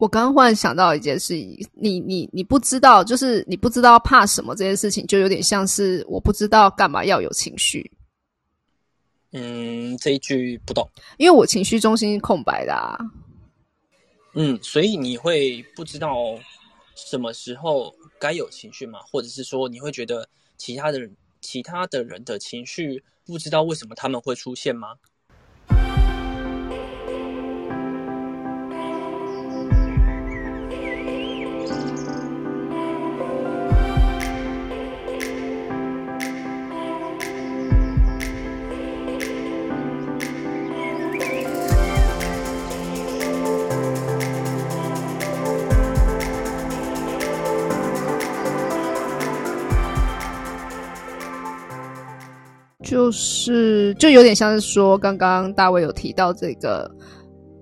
我刚刚忽然想到一件事情，你你你不知道，就是你不知道怕什么这件事情，就有点像是我不知道干嘛要有情绪。嗯，这一句不懂，因为我情绪中心空白的啊。嗯，所以你会不知道什么时候该有情绪吗？或者是说你会觉得其他的人、其他的人的情绪不知道为什么他们会出现吗？就是就有点像是说，刚刚大卫有提到这个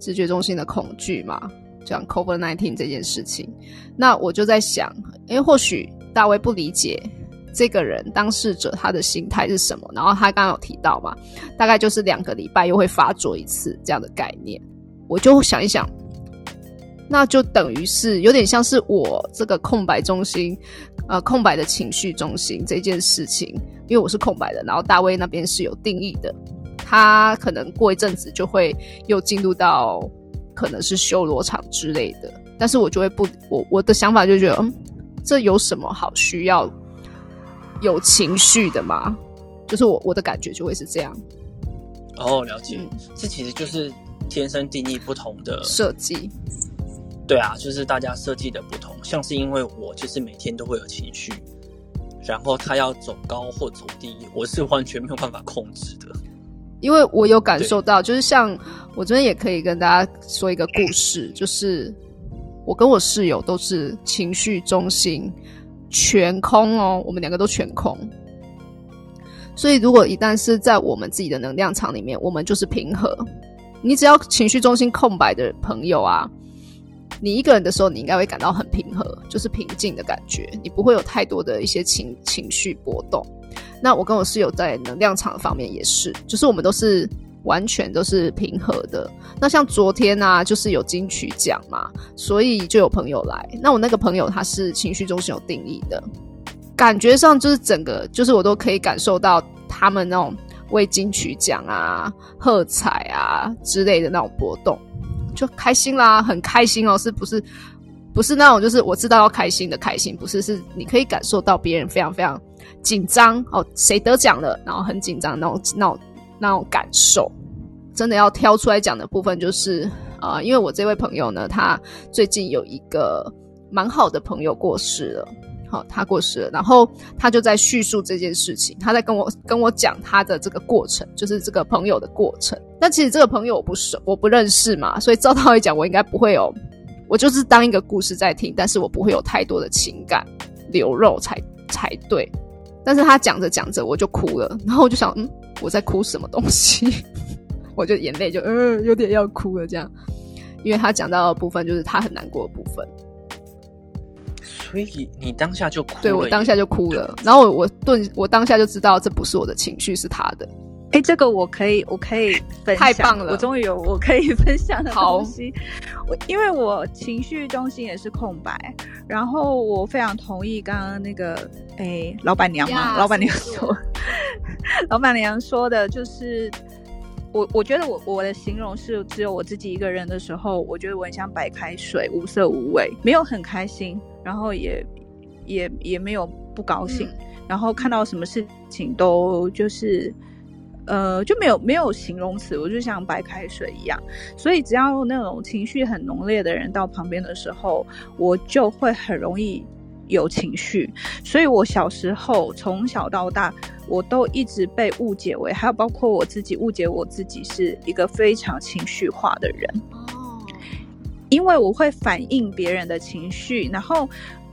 直觉中心的恐惧嘛，讲 COVID nineteen 这件事情。那我就在想，因为或许大卫不理解这个人当事者他的心态是什么，然后他刚刚有提到嘛，大概就是两个礼拜又会发作一次这样的概念。我就想一想，那就等于是有点像是我这个空白中心，呃，空白的情绪中心这件事情。因为我是空白的，然后大卫那边是有定义的，他可能过一阵子就会又进入到可能是修罗场之类的，但是我就会不，我我的想法就觉得，嗯，这有什么好需要有情绪的吗？就是我我的感觉就会是这样。哦，了解，这其实就是天生定义不同的设计。对啊，就是大家设计的不同，像是因为我就是每天都会有情绪。然后他要走高或走低，我是完全没有办法控制的。因为我有感受到，就是像我这边也可以跟大家说一个故事，就是我跟我室友都是情绪中心全空哦，我们两个都全空。所以如果一旦是在我们自己的能量场里面，我们就是平和。你只要情绪中心空白的朋友啊。你一个人的时候，你应该会感到很平和，就是平静的感觉，你不会有太多的一些情情绪波动。那我跟我室友在能量场方面也是，就是我们都是完全都是平和的。那像昨天啊，就是有金曲奖嘛，所以就有朋友来。那我那个朋友他是情绪中心有定义的，感觉上就是整个就是我都可以感受到他们那种为金曲奖啊喝彩啊之类的那种波动。就开心啦，很开心哦，是不是？不是那种，就是我知道要开心的开心，不是，是你可以感受到别人非常非常紧张哦，谁得奖了，然后很紧张那种那种那种感受。真的要挑出来讲的部分，就是啊，因为我这位朋友呢，他最近有一个蛮好的朋友过世了。好，他过世了，然后他就在叙述这件事情，他在跟我跟我讲他的这个过程，就是这个朋友的过程。但其实这个朋友我不熟，我不认识嘛，所以照道理讲，我应该不会有，我就是当一个故事在听，但是我不会有太多的情感流露才才对。但是他讲着讲着我就哭了，然后我就想，嗯，我在哭什么东西？我就眼泪就嗯有点要哭了这样，因为他讲到的部分就是他很难过的部分。所以你当下就哭，对我当下就哭了，然后我我顿我当下就知道这不是我的情绪，是他的。哎，这个我可以，我可以分享，太棒了！我终于有我可以分享的东西。我因为我情绪中心也是空白，然后我非常同意刚刚那个哎老板娘嘛，老板娘说，老板娘说的就是我我觉得我我的形容是只有我自己一个人的时候，我觉得我很像白开水，无色无味，没有很开心。然后也也也没有不高兴，然后看到什么事情都就是呃就没有没有形容词，我就像白开水一样。所以只要那种情绪很浓烈的人到旁边的时候，我就会很容易有情绪。所以我小时候从小到大，我都一直被误解为，还有包括我自己误解我自己是一个非常情绪化的人。因为我会反映别人的情绪，然后，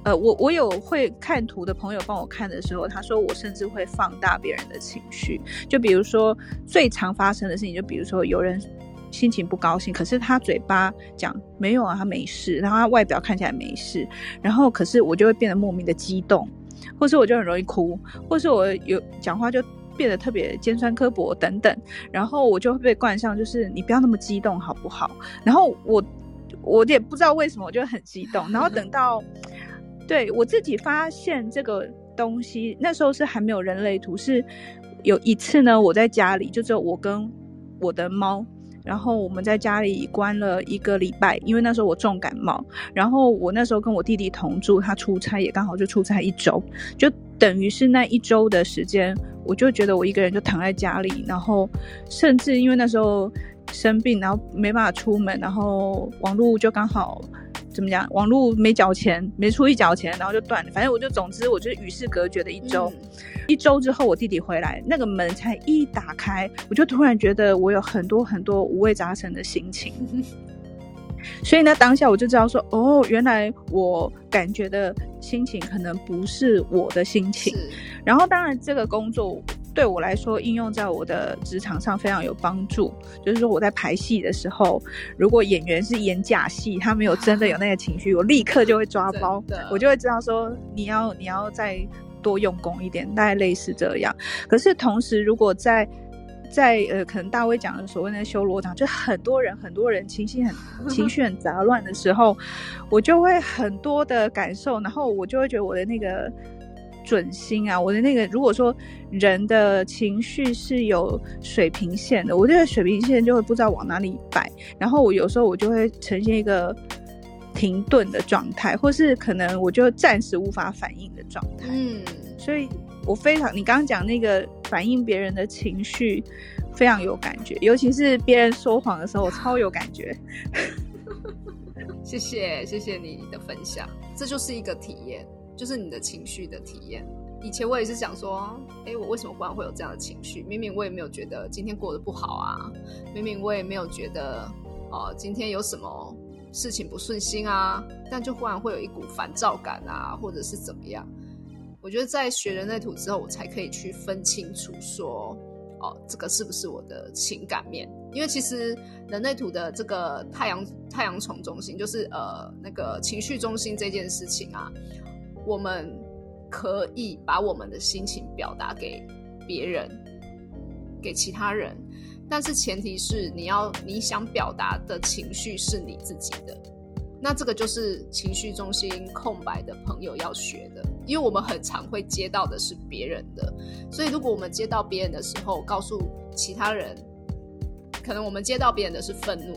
呃，我我有会看图的朋友帮我看的时候，他说我甚至会放大别人的情绪。就比如说最常发生的事情，就比如说有人心情不高兴，可是他嘴巴讲没有啊，他没事，然后他外表看起来没事，然后可是我就会变得莫名的激动，或是我就很容易哭，或是我有讲话就变得特别尖酸刻薄等等，然后我就会被冠上就是你不要那么激动好不好？然后我。我也不知道为什么，我就很激动。然后等到对我自己发现这个东西，那时候是还没有人类图，是有一次呢，我在家里就只有我跟我的猫。然后我们在家里关了一个礼拜，因为那时候我重感冒。然后我那时候跟我弟弟同住，他出差也刚好就出差一周，就等于是那一周的时间，我就觉得我一个人就躺在家里，然后甚至因为那时候生病，然后没办法出门，然后网络就刚好。怎么讲？网络没缴钱，没出一角钱，然后就断了。反正我就，总之我就与世隔绝的一周。一周之后，我弟弟回来，那个门才一打开，我就突然觉得我有很多很多五味杂陈的心情。所以呢，当下我就知道说，哦，原来我感觉的心情可能不是我的心情。然后，当然这个工作。对我来说，应用在我的职场上非常有帮助。就是说，我在排戏的时候，如果演员是演假戏，他没有真的有那个情绪，我立刻就会抓 包，我就会知道说，你要你要再多用功一点，大概类似这样。可是同时，如果在在呃，可能大威讲的所谓的修罗场，就很多人很多人情绪很情绪很杂乱的时候，我就会很多的感受，然后我就会觉得我的那个。准心啊！我的那个，如果说人的情绪是有水平线的，我这个水平线就会不知道往哪里摆，然后我有时候我就会呈现一个停顿的状态，或是可能我就暂时无法反应的状态。嗯，所以我非常，你刚刚讲那个反映别人的情绪，非常有感觉，尤其是别人说谎的时候，我超有感觉。谢谢，谢谢你的分享，这就是一个体验。就是你的情绪的体验。以前我也是想说，哎，我为什么忽然会有这样的情绪？明明我也没有觉得今天过得不好啊，明明我也没有觉得，哦，今天有什么事情不顺心啊，但就忽然会有一股烦躁感啊，或者是怎么样？我觉得在学人类图之后，我才可以去分清楚说，哦，这个是不是我的情感面？因为其实人类图的这个太阳太阳虫中心，就是呃那个情绪中心这件事情啊。我们可以把我们的心情表达给别人，给其他人，但是前提是你要你想表达的情绪是你自己的。那这个就是情绪中心空白的朋友要学的，因为我们很常会接到的是别人的，所以如果我们接到别人的时候，告诉其他人，可能我们接到别人的是愤怒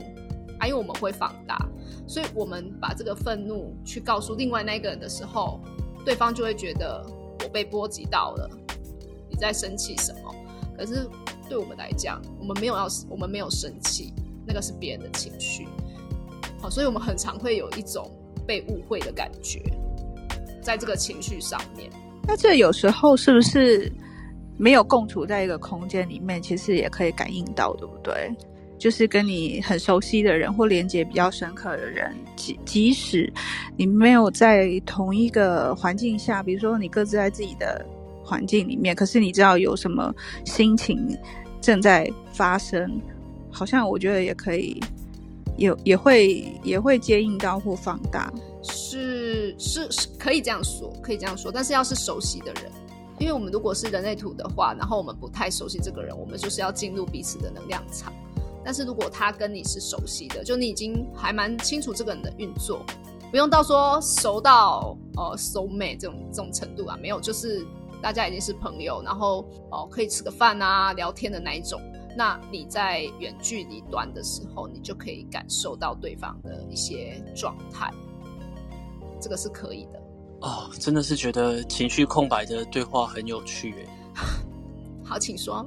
啊，因为我们会放大，所以我们把这个愤怒去告诉另外那个人的时候。对方就会觉得我被波及到了，你在生气什么？可是对我们来讲，我们没有要，我们没有生气，那个是别人的情绪。好，所以我们很常会有一种被误会的感觉，在这个情绪上面。那这有时候是不是没有共处在一个空间里面，其实也可以感应到，对不对？就是跟你很熟悉的人或连接比较深刻的人，即即使你没有在同一个环境下，比如说你各自在自己的环境里面，可是你知道有什么心情正在发生，好像我觉得也可以，也也会也会接应到或放大，是是是可以这样说，可以这样说，但是要是熟悉的人，因为我们如果是人类图的话，然后我们不太熟悉这个人，我们就是要进入彼此的能量场。但是如果他跟你是熟悉的，就你已经还蛮清楚这个人的运作，不用到说熟到呃 so mate 这种这种程度啊，没有，就是大家已经是朋友，然后哦可以吃个饭啊聊天的那一种。那你在远距离端的时候，你就可以感受到对方的一些状态，这个是可以的。哦，真的是觉得情绪空白的对话很有趣诶。好，请说。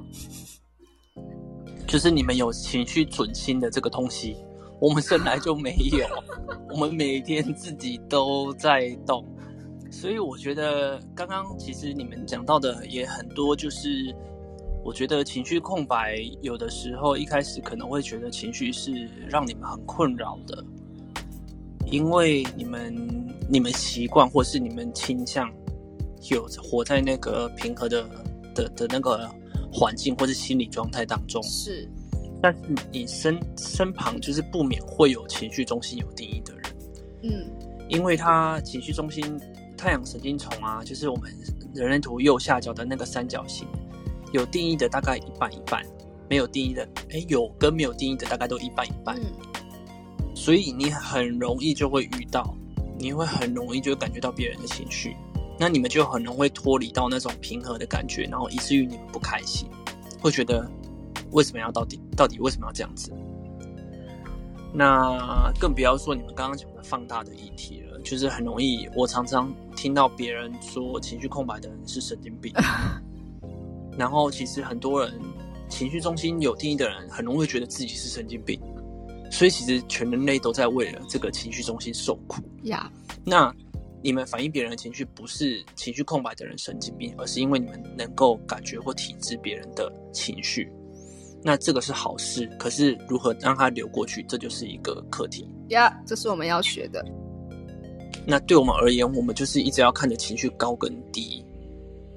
就是你们有情绪准心的这个东西，我们生来就没有。我们每天自己都在动，所以我觉得刚刚其实你们讲到的也很多。就是我觉得情绪空白，有的时候一开始可能会觉得情绪是让你们很困扰的，因为你们你们习惯或是你们倾向有活在那个平和的的的那个。环境或是心理状态当中。是，但是你身身旁就是不免会有情绪中心有定义的人，嗯，因为他情绪中心太阳神经丛啊，就是我们人类图右下角的那个三角形，有定义的大概一半一半，没有定义的，哎，有跟没有定义的大概都一半一半，嗯。所以你很容易就会遇到，你会很容易就感觉到别人的情绪，那你们就很容易脱离到那种平和的感觉，然后以至于你们不开心，会觉得为什么要到底到底为什么要这样子？那更不要说你们刚刚讲的放大的议题了，就是很容易，我常常听到别人说情绪空白的人是神经病，然后其实很多人情绪中心有定义的人，很容易觉得自己是神经病，所以其实全人类都在为了这个情绪中心受苦呀。那你们反映别人的情绪，不是情绪空白的人神经病，而是因为你们能够感觉或体知别人的情绪。那这个是好事，可是如何让它流过去，这就是一个课题呀。这是我们要学的。那对我们而言，我们就是一直要看着情绪高跟低，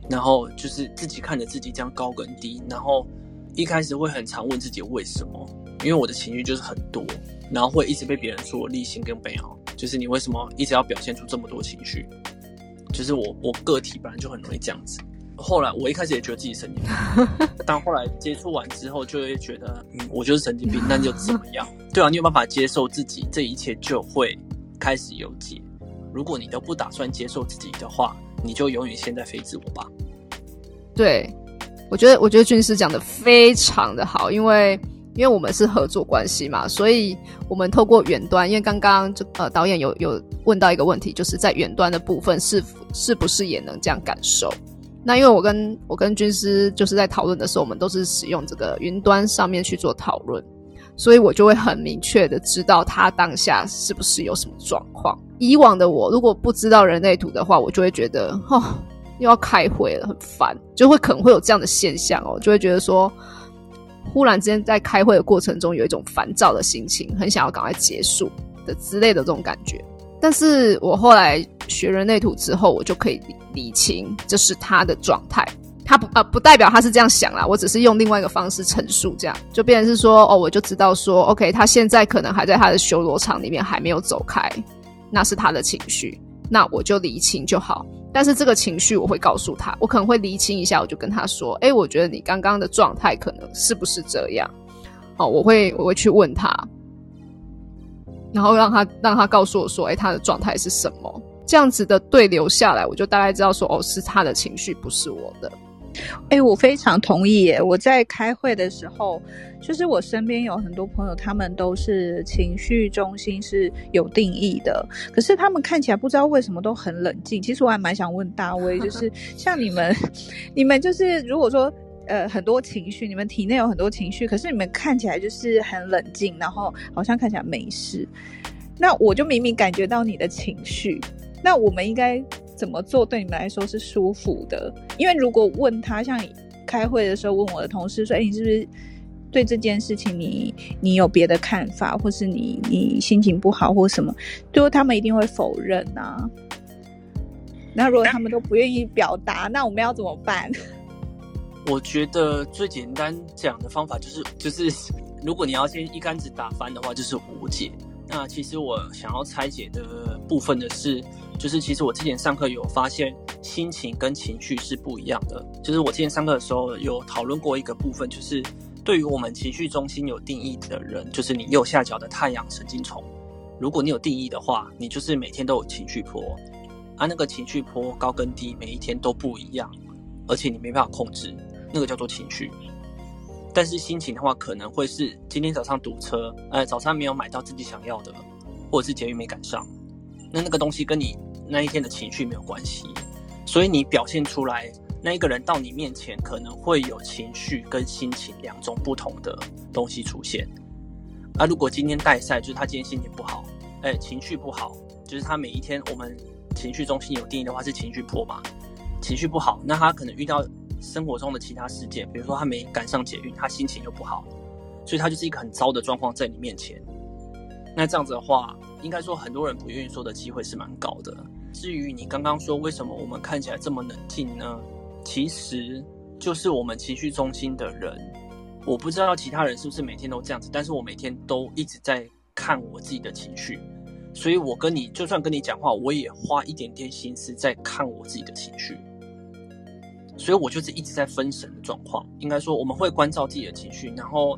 然后就是自己看着自己这样高跟低，然后一开始会很常问自己为什么？因为我的情绪就是很多，然后会一直被别人说立心跟悲好，就是你为什么一直要表现出这么多情绪？就是我我个体本来就很容易这样子。后来我一开始也觉得自己神经病，但后来接触完之后，就会觉得，嗯，我就是神经病，那就怎么样？对啊，你有办法接受自己，这一切就会开始有解。如果你都不打算接受自己的话，你就永远陷在非自我吧。对，我觉得，我觉得军师讲的非常的好，因为因为我们是合作关系嘛，所以我们透过远端，因为刚刚就呃导演有有问到一个问题，就是在远端的部分是是不是也能这样感受？那因为我跟我跟军师就是在讨论的时候，我们都是使用这个云端上面去做讨论，所以我就会很明确的知道他当下是不是有什么状况。以往的我如果不知道人类图的话，我就会觉得哦又要开会了，很烦，就会可能会有这样的现象哦，就会觉得说忽然之间在开会的过程中有一种烦躁的心情，很想要赶快结束的之类的这种感觉。但是我后来学人类图之后，我就可以理清这是他的状态，他不呃不代表他是这样想啦，我只是用另外一个方式陈述，这样就变成是说哦，我就知道说，OK，他现在可能还在他的修罗场里面还没有走开，那是他的情绪，那我就理清就好。但是这个情绪我会告诉他，我可能会厘清一下，我就跟他说，哎，我觉得你刚刚的状态可能是不是这样？哦，我会我会去问他。然后让他让他告诉我说：“哎，他的状态是什么？”这样子的对流下来，我就大概知道说：“哦，是他的情绪，不是我的。”哎，我非常同意。耶！我在开会的时候，就是我身边有很多朋友，他们都是情绪中心是有定义的，可是他们看起来不知道为什么都很冷静。其实我还蛮想问大威，就 是像你们，你们就是如果说。呃，很多情绪，你们体内有很多情绪，可是你们看起来就是很冷静，然后好像看起来没事。那我就明明感觉到你的情绪，那我们应该怎么做对你们来说是舒服的？因为如果问他，像开会的时候问我的同事说：“哎，你是不是对这件事情你你有别的看法，或是你你心情不好或什么？”最后他们一定会否认啊。那如果他们都不愿意表达，那我们要怎么办？我觉得最简单讲的方法就是，就是如果你要先一竿子打翻的话，就是无解。那其实我想要拆解的部分的是，就是其实我之前上课有发现，心情跟情绪是不一样的。就是我之前上课的时候有讨论过一个部分，就是对于我们情绪中心有定义的人，就是你右下角的太阳神经丛，如果你有定义的话，你就是每天都有情绪波，啊，那个情绪波高跟低每一天都不一样，而且你没办法控制。那个叫做情绪，但是心情的话，可能会是今天早上堵车，呃，早餐没有买到自己想要的，或者是捷运没赶上，那那个东西跟你那一天的情绪没有关系，所以你表现出来那一个人到你面前，可能会有情绪跟心情两种不同的东西出现。啊，如果今天带赛，就是他今天心情不好，哎，情绪不好，就是他每一天我们情绪中心有定义的话是情绪破嘛，情绪不好，那他可能遇到。生活中的其他事件，比如说他没赶上捷运，他心情又不好，所以他就是一个很糟的状况在你面前。那这样子的话，应该说很多人不愿意说的机会是蛮高的。至于你刚刚说为什么我们看起来这么冷静呢？其实就是我们情绪中心的人，我不知道其他人是不是每天都这样子，但是我每天都一直在看我自己的情绪，所以我跟你就算跟你讲话，我也花一点点心思在看我自己的情绪。所以我就是一直在分神的状况。应该说，我们会关照自己的情绪，然后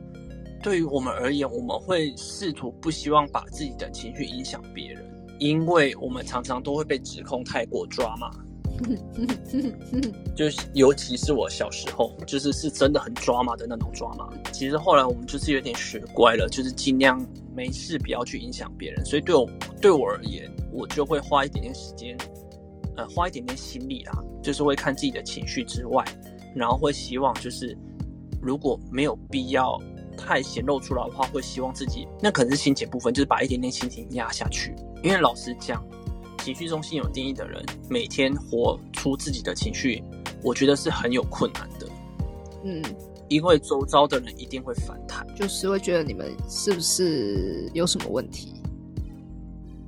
对于我们而言，我们会试图不希望把自己的情绪影响别人，因为我们常常都会被指控太过抓嘛。就是尤其是我小时候，就是是真的很抓马的那种抓马。其实后来我们就是有点学乖了，就是尽量没事不要去影响别人。所以对我对我而言，我就会花一点点时间，呃，花一点点心力啦，就是会看自己的情绪之外，然后会希望就是如果没有必要太显露出来的话，会希望自己那可能是心情部分，就是把一点点心情压下去。因为老实讲。情绪中心有定义的人，每天活出自己的情绪，我觉得是很有困难的。嗯，因为周遭的人一定会反弹，就是会觉得你们是不是有什么问题？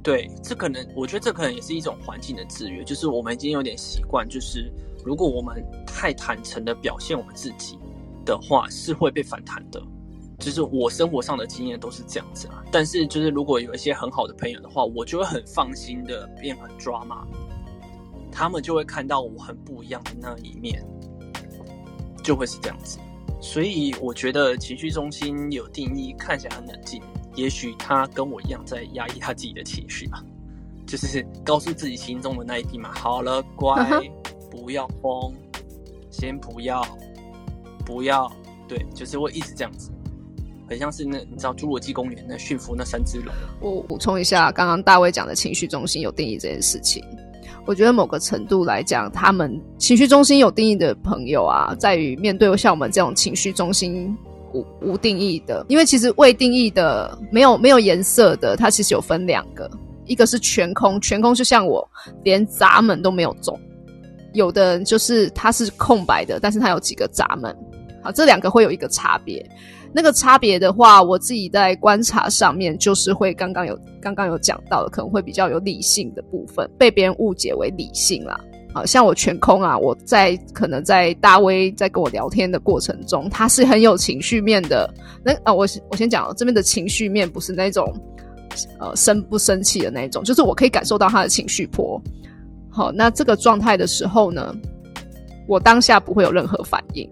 对，这可能，我觉得这可能也是一种环境的制约，就是我们已经有点习惯，就是如果我们太坦诚的表现我们自己的话，是会被反弹的。就是我生活上的经验都是这样子啊，但是就是如果有一些很好的朋友的话，我就会很放心的变很抓马，他们就会看到我很不一样的那一面，就会是这样子。所以我觉得情绪中心有定义，看起来很冷静，也许他跟我一样在压抑他自己的情绪吧，就是告诉自己心中的那一滴嘛，好了，乖，不要慌，先不要，不要，对，就是会一直这样子。很像是那你知道侏罗纪公园那驯服那三只龙。我补充一下，刚刚大卫讲的情绪中心有定义这件事情，我觉得某个程度来讲，他们情绪中心有定义的朋友啊，在于面对像我们这种情绪中心无无定义的，因为其实未定义的没有没有颜色的，它其实有分两个，一个是全空，全空就像我连闸门都没有中，有的人就是它是空白的，但是它有几个闸门，好，这两个会有一个差别。那个差别的话，我自己在观察上面，就是会刚刚有刚刚有讲到的，可能会比较有理性的部分，被别人误解为理性啦。啊，像我全空啊，我在可能在大威在跟我聊天的过程中，他是很有情绪面的。那啊，我我先讲这边的情绪面，不是那种呃生不生气的那种，就是我可以感受到他的情绪波。好，那这个状态的时候呢，我当下不会有任何反应。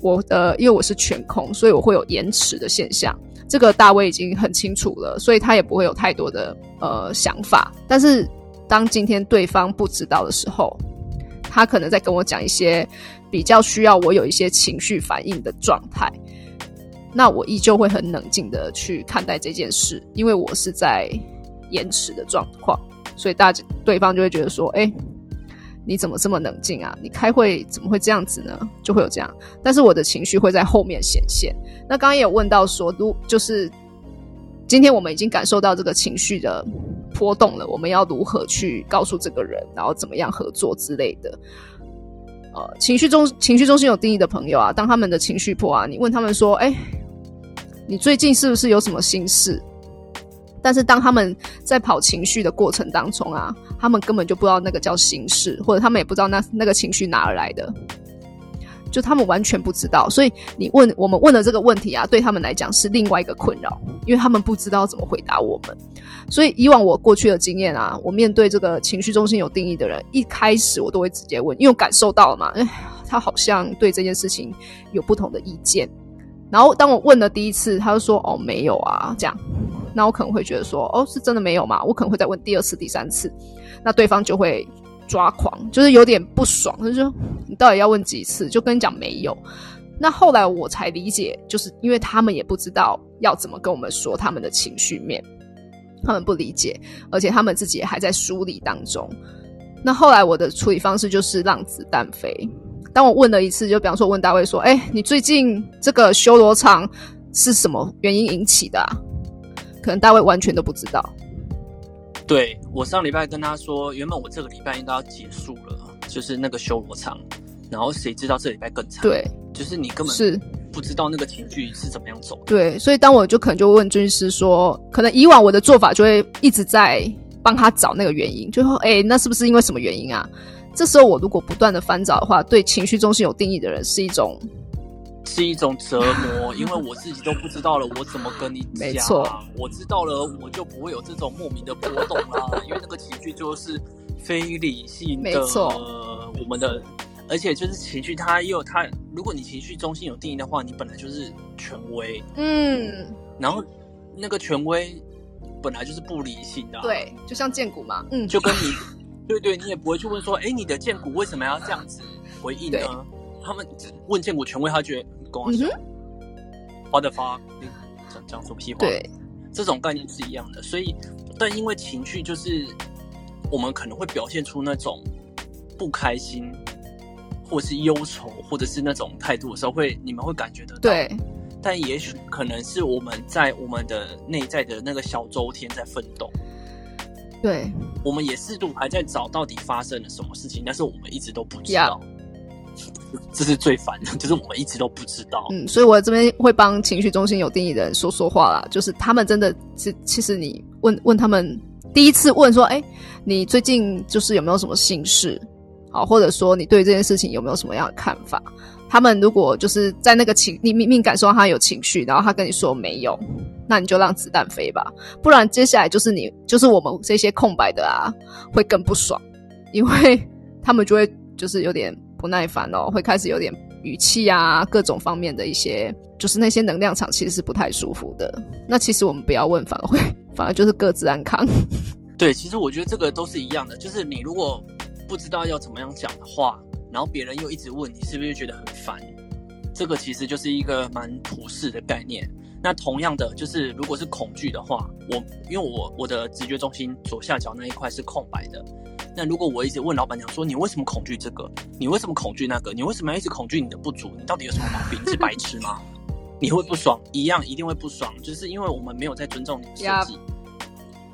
我呃，因为我是全空，所以我会有延迟的现象。这个大卫已经很清楚了，所以他也不会有太多的呃想法。但是当今天对方不知道的时候，他可能在跟我讲一些比较需要我有一些情绪反应的状态，那我依旧会很冷静的去看待这件事，因为我是在延迟的状况，所以大家对方就会觉得说，哎。你怎么这么冷静啊？你开会怎么会这样子呢？就会有这样，但是我的情绪会在后面显现。那刚刚也有问到说，如就是今天我们已经感受到这个情绪的波动了，我们要如何去告诉这个人，然后怎么样合作之类的？呃，情绪中情绪中心有定义的朋友啊，当他们的情绪破啊，你问他们说，哎，你最近是不是有什么心事？但是当他们在跑情绪的过程当中啊，他们根本就不知道那个叫形式，或者他们也不知道那那个情绪哪而来的，就他们完全不知道。所以你问我们问的这个问题啊，对他们来讲是另外一个困扰，因为他们不知道怎么回答我们。所以以往我过去的经验啊，我面对这个情绪中心有定义的人，一开始我都会直接问，因为我感受到了嘛，哎，他好像对这件事情有不同的意见。然后当我问了第一次，他就说：“哦，没有啊。”这样。那我可能会觉得说，哦，是真的没有吗？我可能会再问第二次、第三次，那对方就会抓狂，就是有点不爽，他就说你到底要问几次？就跟你讲没有。那后来我才理解，就是因为他们也不知道要怎么跟我们说他们的情绪面，他们不理解，而且他们自己还在梳理当中。那后来我的处理方式就是让子弹飞。当我问了一次，就比方说问大卫说，哎，你最近这个修罗场是什么原因引起的？可能大卫完全都不知道。对我上礼拜跟他说，原本我这个礼拜应该要结束了，就是那个修罗场，然后谁知道这礼拜更惨？对，就是你根本是不知道那个情绪是怎么样走的。对，所以当我就可能就问军师说，可能以往我的做法就会一直在帮他找那个原因，就说，哎，那是不是因为什么原因啊？这时候我如果不断的翻找的话，对情绪中心有定义的人是一种。是一种折磨，因为我自己都不知道了，我怎么跟你讲？没错，我知道了，我就不会有这种莫名的波动啦。因为那个情绪就是非理性的，没错，我们的而且就是情绪，它也有它。如果你情绪中心有定义的话，你本来就是权威，嗯，然后那个权威本来就是不理性的，对，就像剑骨嘛，嗯，就跟你，对对，你也不会去问说，哎，你的剑骨为什么要这样子回应呢？他们问剑骨权威，他觉得跟我说，花的发，讲讲什么屁话？对，这种概念是一样的。所以，但因为情绪就是我们可能会表现出那种不开心。或是忧愁，或者是那种态度的时候，会你们会感觉得到。对，但也许可能是我们在我们的内在的那个小周天在奋斗。对，我们也适度还在找到底发生了什么事情，但是我们一直都不知道。这是最烦的，就是我们一直都不知道。嗯，所以我这边会帮情绪中心有定义的人说说话啦，就是他们真的，是其实你问问他们，第一次问说，哎，你最近就是有没有什么心事？好，或者说你对这件事情有没有什么样的看法？他们如果就是在那个情，你明明感受到他有情绪，然后他跟你说没有，那你就让子弹飞吧。不然接下来就是你，就是我们这些空白的啊，会更不爽，因为他们就会就是有点不耐烦哦，会开始有点语气啊，各种方面的一些，就是那些能量场其实是不太舒服的。那其实我们不要问，反而会反而就是各自安康。对，其实我觉得这个都是一样的，就是你如果。不知道要怎么样讲的话，然后别人又一直问你，是不是觉得很烦？这个其实就是一个蛮普世的概念。那同样的，就是如果是恐惧的话，我因为我我的直觉中心左下角那一块是空白的。那如果我一直问老板娘说，你为什么恐惧这个？你为什么恐惧那个？你为什么要一直恐惧你的不足？你到底有什么毛病？你是白痴吗？你会不爽？一样一定会不爽，就是因为我们没有在尊重你的设计。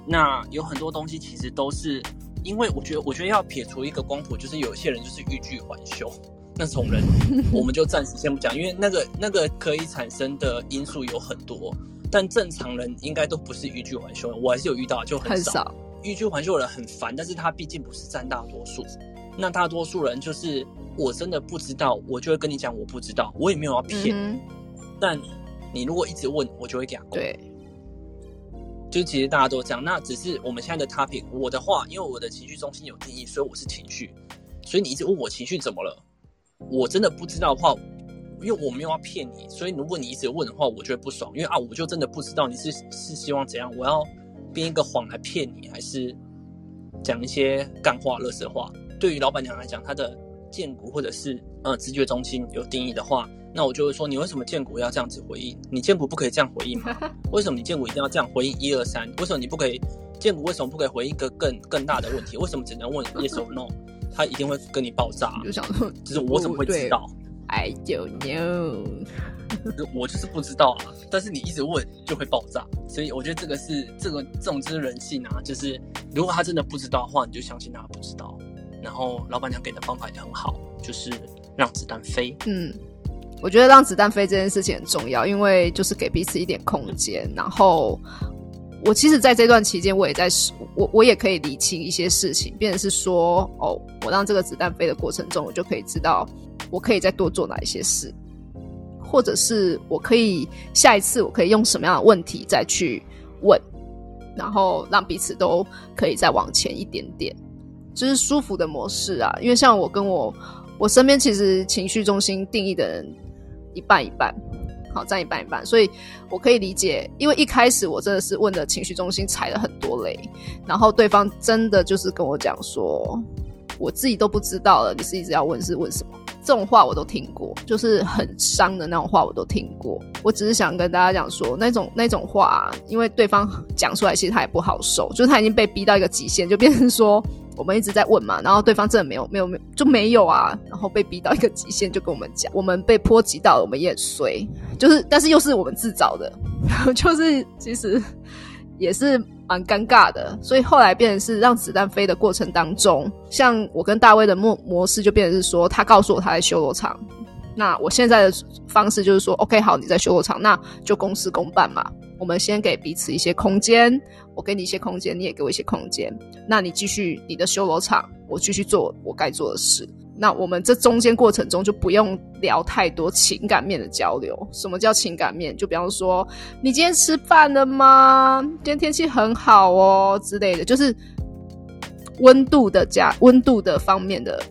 那有很多东西其实都是。因为我觉得，我觉得要撇除一个光谱，就是有些人就是欲拒还休那种人，我们就暂时先不讲，因为那个那个可以产生的因素有很多。但正常人应该都不是欲拒还休，我还是有遇到，就很少。欲拒还休的人很烦，但是他毕竟不是占大多数。那大多数人就是我真的不知道，我就会跟你讲我不知道，我也没有要骗。但你如果一直问，我就会给他对。就其实大家都这样，那只是我们现在的 topic。我的话，因为我的情绪中心有定义，所以我是情绪。所以你一直问我情绪怎么了，我真的不知道的话，因为我没有要骗你。所以如果你一直问的话，我就会不爽，因为啊，我就真的不知道你是是希望怎样，我要编一个谎来骗你，还是讲一些干话、乐色话？对于老板娘来讲，她的荐股或者是呃直觉中心有定义的话。那我就会说，你为什么建股要这样子回应？你建股不可以这样回应吗？为什么你建股一定要这样回应一二三？为什么你不可以建股？为什么不可以回应一个更更大的问题？为什么只能问 yes or no？他一定会跟你爆炸。就想说，就是我怎么会知道？I don't know。我就是不知道啊。但是你一直问就会爆炸，所以我觉得这个是这个这种就是人性啊。就是如果他真的不知道的话，你就相信他不知道。然后老板娘给的方法也很好，就是让子弹飞。嗯。我觉得让子弹飞这件事情很重要，因为就是给彼此一点空间。然后我其实在这段期间，我也在我我也可以理清一些事情，变成是说，哦，我让这个子弹飞的过程中，我就可以知道我可以再多做哪一些事，或者是我可以下一次我可以用什么样的问题再去问，然后让彼此都可以再往前一点点，就是舒服的模式啊。因为像我跟我我身边其实情绪中心定义的人。一半一半，好占一半一半，所以我可以理解，因为一开始我真的是问的情绪中心踩了很多雷，然后对方真的就是跟我讲说，我自己都不知道了，你是一直要问是问什么？这种话我都听过，就是很伤的那种话我都听过。我只是想跟大家讲说，那种那种话，因为对方讲出来其实他也不好受，就是他已经被逼到一个极限，就变成说。我们一直在问嘛，然后对方真的没有没有没有就没有啊，然后被逼到一个极限，就跟我们讲，我们被波及到了，我们也很衰，就是但是又是我们自找的，就是其实也是蛮尴尬的，所以后来变成是让子弹飞的过程当中，像我跟大卫的模模式就变成是说，他告诉我他在修罗场，那我现在的方式就是说，OK 好，你在修罗场，那就公事公办嘛。我们先给彼此一些空间，我给你一些空间，你也给我一些空间。那你继续你的修罗场，我继续做我该做的事。那我们这中间过程中就不用聊太多情感面的交流。什么叫情感面？就比方说，你今天吃饭了吗？今天天气很好哦之类的，就是温度的加温度的方面的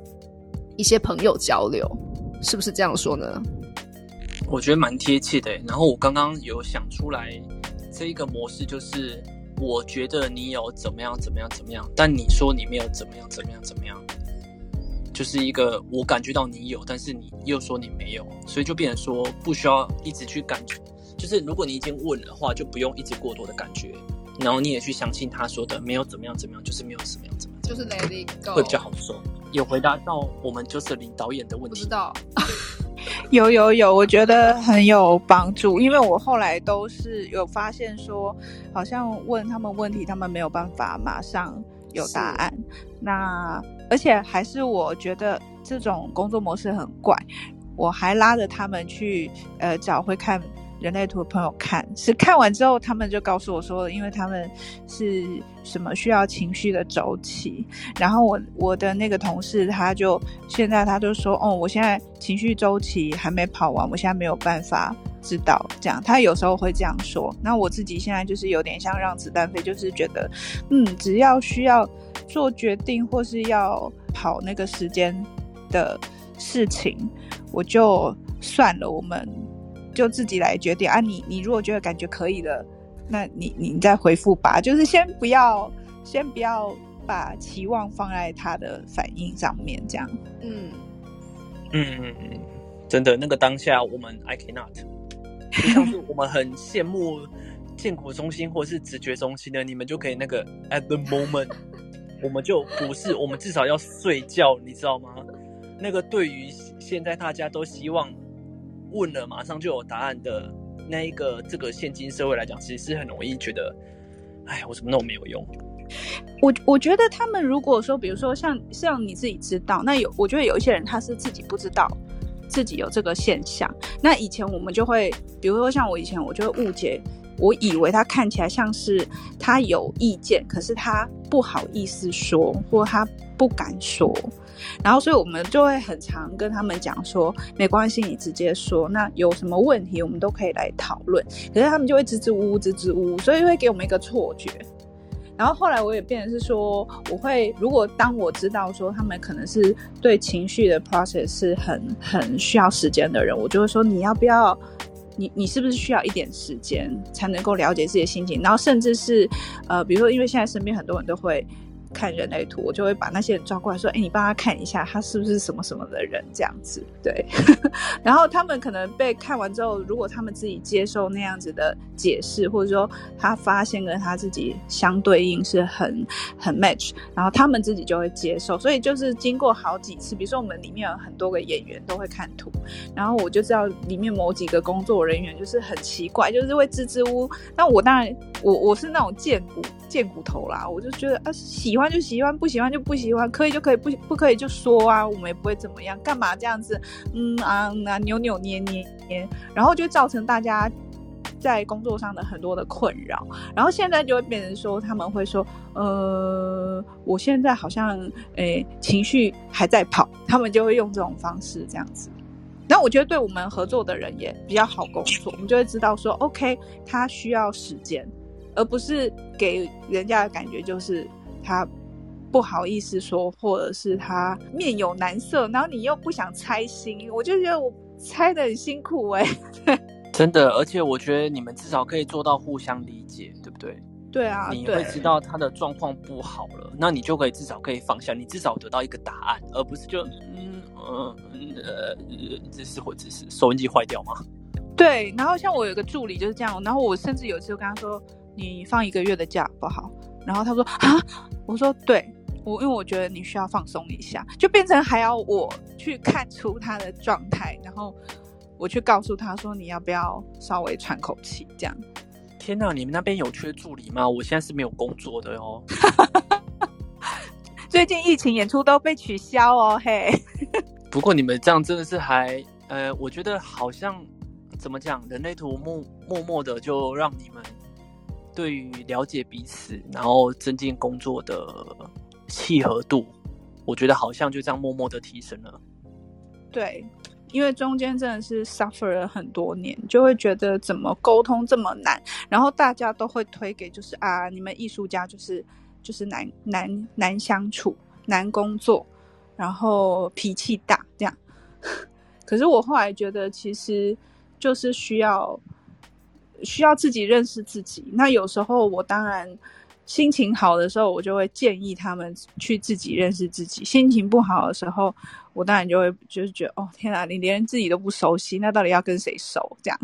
一些朋友交流，是不是这样说呢？我觉得蛮贴切的。然后我刚刚有想出来，这一个模式就是，我觉得你有怎么样怎么样怎么样，但你说你没有怎么样怎么样怎么样，就是一个我感觉到你有，但是你又说你没有，所以就变成说不需要一直去感觉，就是如果你已经问的话，就不用一直过多的感觉，然后你也去相信他说的没有怎么样怎么样，就是没有怎么样怎么样，就是 let it go 会比较好受。有回答到我们就是林导演的问题，不知道。有有有，我觉得很有帮助，因为我后来都是有发现说，好像问他们问题，他们没有办法马上有答案。那而且还是我觉得这种工作模式很怪，我还拉着他们去呃找会看。人类图的朋友看是看完之后，他们就告诉我说，因为他们是什么需要情绪的周期。然后我我的那个同事他就现在他就说，哦，我现在情绪周期还没跑完，我现在没有办法知道这样。他有时候会这样说。那我自己现在就是有点像让子弹飞，就是觉得，嗯，只要需要做决定或是要跑那个时间的事情，我就算了。我们。就自己来决定啊！你你如果觉得感觉可以了，那你你再回复吧。就是先不要先不要把期望放在他的反应上面，这样。嗯嗯嗯嗯，真的那个当下我们 I cannot，像是我们很羡慕建国中心或是直觉中心的，你们就可以那个 at the moment，我们就不是，我们至少要睡觉，你知道吗？那个对于现在大家都希望。问了马上就有答案的那一个，这个现今社会来讲，其实是很容易觉得，哎，我什么都没有用。我我觉得他们如果说，比如说像像你自己知道，那有我觉得有一些人他是自己不知道自己有这个现象。那以前我们就会，比如说像我以前，我就会误解，我以为他看起来像是他有意见，可是他不好意思说，或他不敢说。然后，所以我们就会很常跟他们讲说，没关系，你直接说。那有什么问题，我们都可以来讨论。可是他们就会支支吾吾，支支吾吾，所以会给我们一个错觉。然后后来我也变成是说，我会如果当我知道说他们可能是对情绪的 process 是很很需要时间的人，我就会说，你要不要，你你是不是需要一点时间才能够了解自己的心情？然后甚至是呃，比如说，因为现在身边很多人都会。看人类图，我就会把那些人抓过来说：“哎，你帮他看一下，他是不是什么什么的人？”这样子，对。然后他们可能被看完之后，如果他们自己接受那样子的解释，或者说他发现跟他自己相对应是很很 match，然后他们自己就会接受。所以就是经过好几次，比如说我们里面有很多个演员都会看图，然后我就知道里面某几个工作人员就是很奇怪，就是会支支吾。那我当然，我我是那种贱骨贱骨头啦，我就觉得啊喜欢。就喜欢，不喜欢就不喜欢，可以就可以，不不可以就说啊，我们也不会怎么样，干嘛这样子？嗯啊啊，扭扭捏捏，然后就造成大家在工作上的很多的困扰。然后现在就会变成说，他们会说，呃，我现在好像诶情绪还在跑，他们就会用这种方式这样子。那我觉得对我们合作的人也比较好工作，我们就会知道说，OK，他需要时间，而不是给人家的感觉就是。他不好意思说，或者是他面有难色，然后你又不想猜心，我就觉得我猜的很辛苦哎。真的，而且我觉得你们至少可以做到互相理解，对不对？对啊，你会知道他的状况不好了，那你就可以至少可以放下，你至少得到一个答案，而不是就嗯嗯呃，这是或者是收音机坏掉吗？对，然后像我有个助理就是这样，然后我甚至有一次跟他说，你放一个月的假不好。然后他说啊，我说对，我因为我觉得你需要放松一下，就变成还要我去看出他的状态，然后我去告诉他说你要不要稍微喘口气，这样。天哪，你们那边有缺助理吗？我现在是没有工作的哦。最近疫情演出都被取消哦，嘿。不过你们这样真的是还呃，我觉得好像怎么讲，人类图默默默的就让你们。对于了解彼此，然后增进工作的契合度，我觉得好像就这样默默的提升了。对，因为中间真的是 suffer 了很多年，就会觉得怎么沟通这么难，然后大家都会推给就是啊，你们艺术家就是就是难难难相处，难工作，然后脾气大这样。可是我后来觉得，其实就是需要需要自己认识自己。那有时候我当然心情好的时候，我就会建议他们去自己认识自己；心情不好的时候，我当然就会就是觉得，哦天啊，你连自己都不熟悉，那到底要跟谁熟？这样。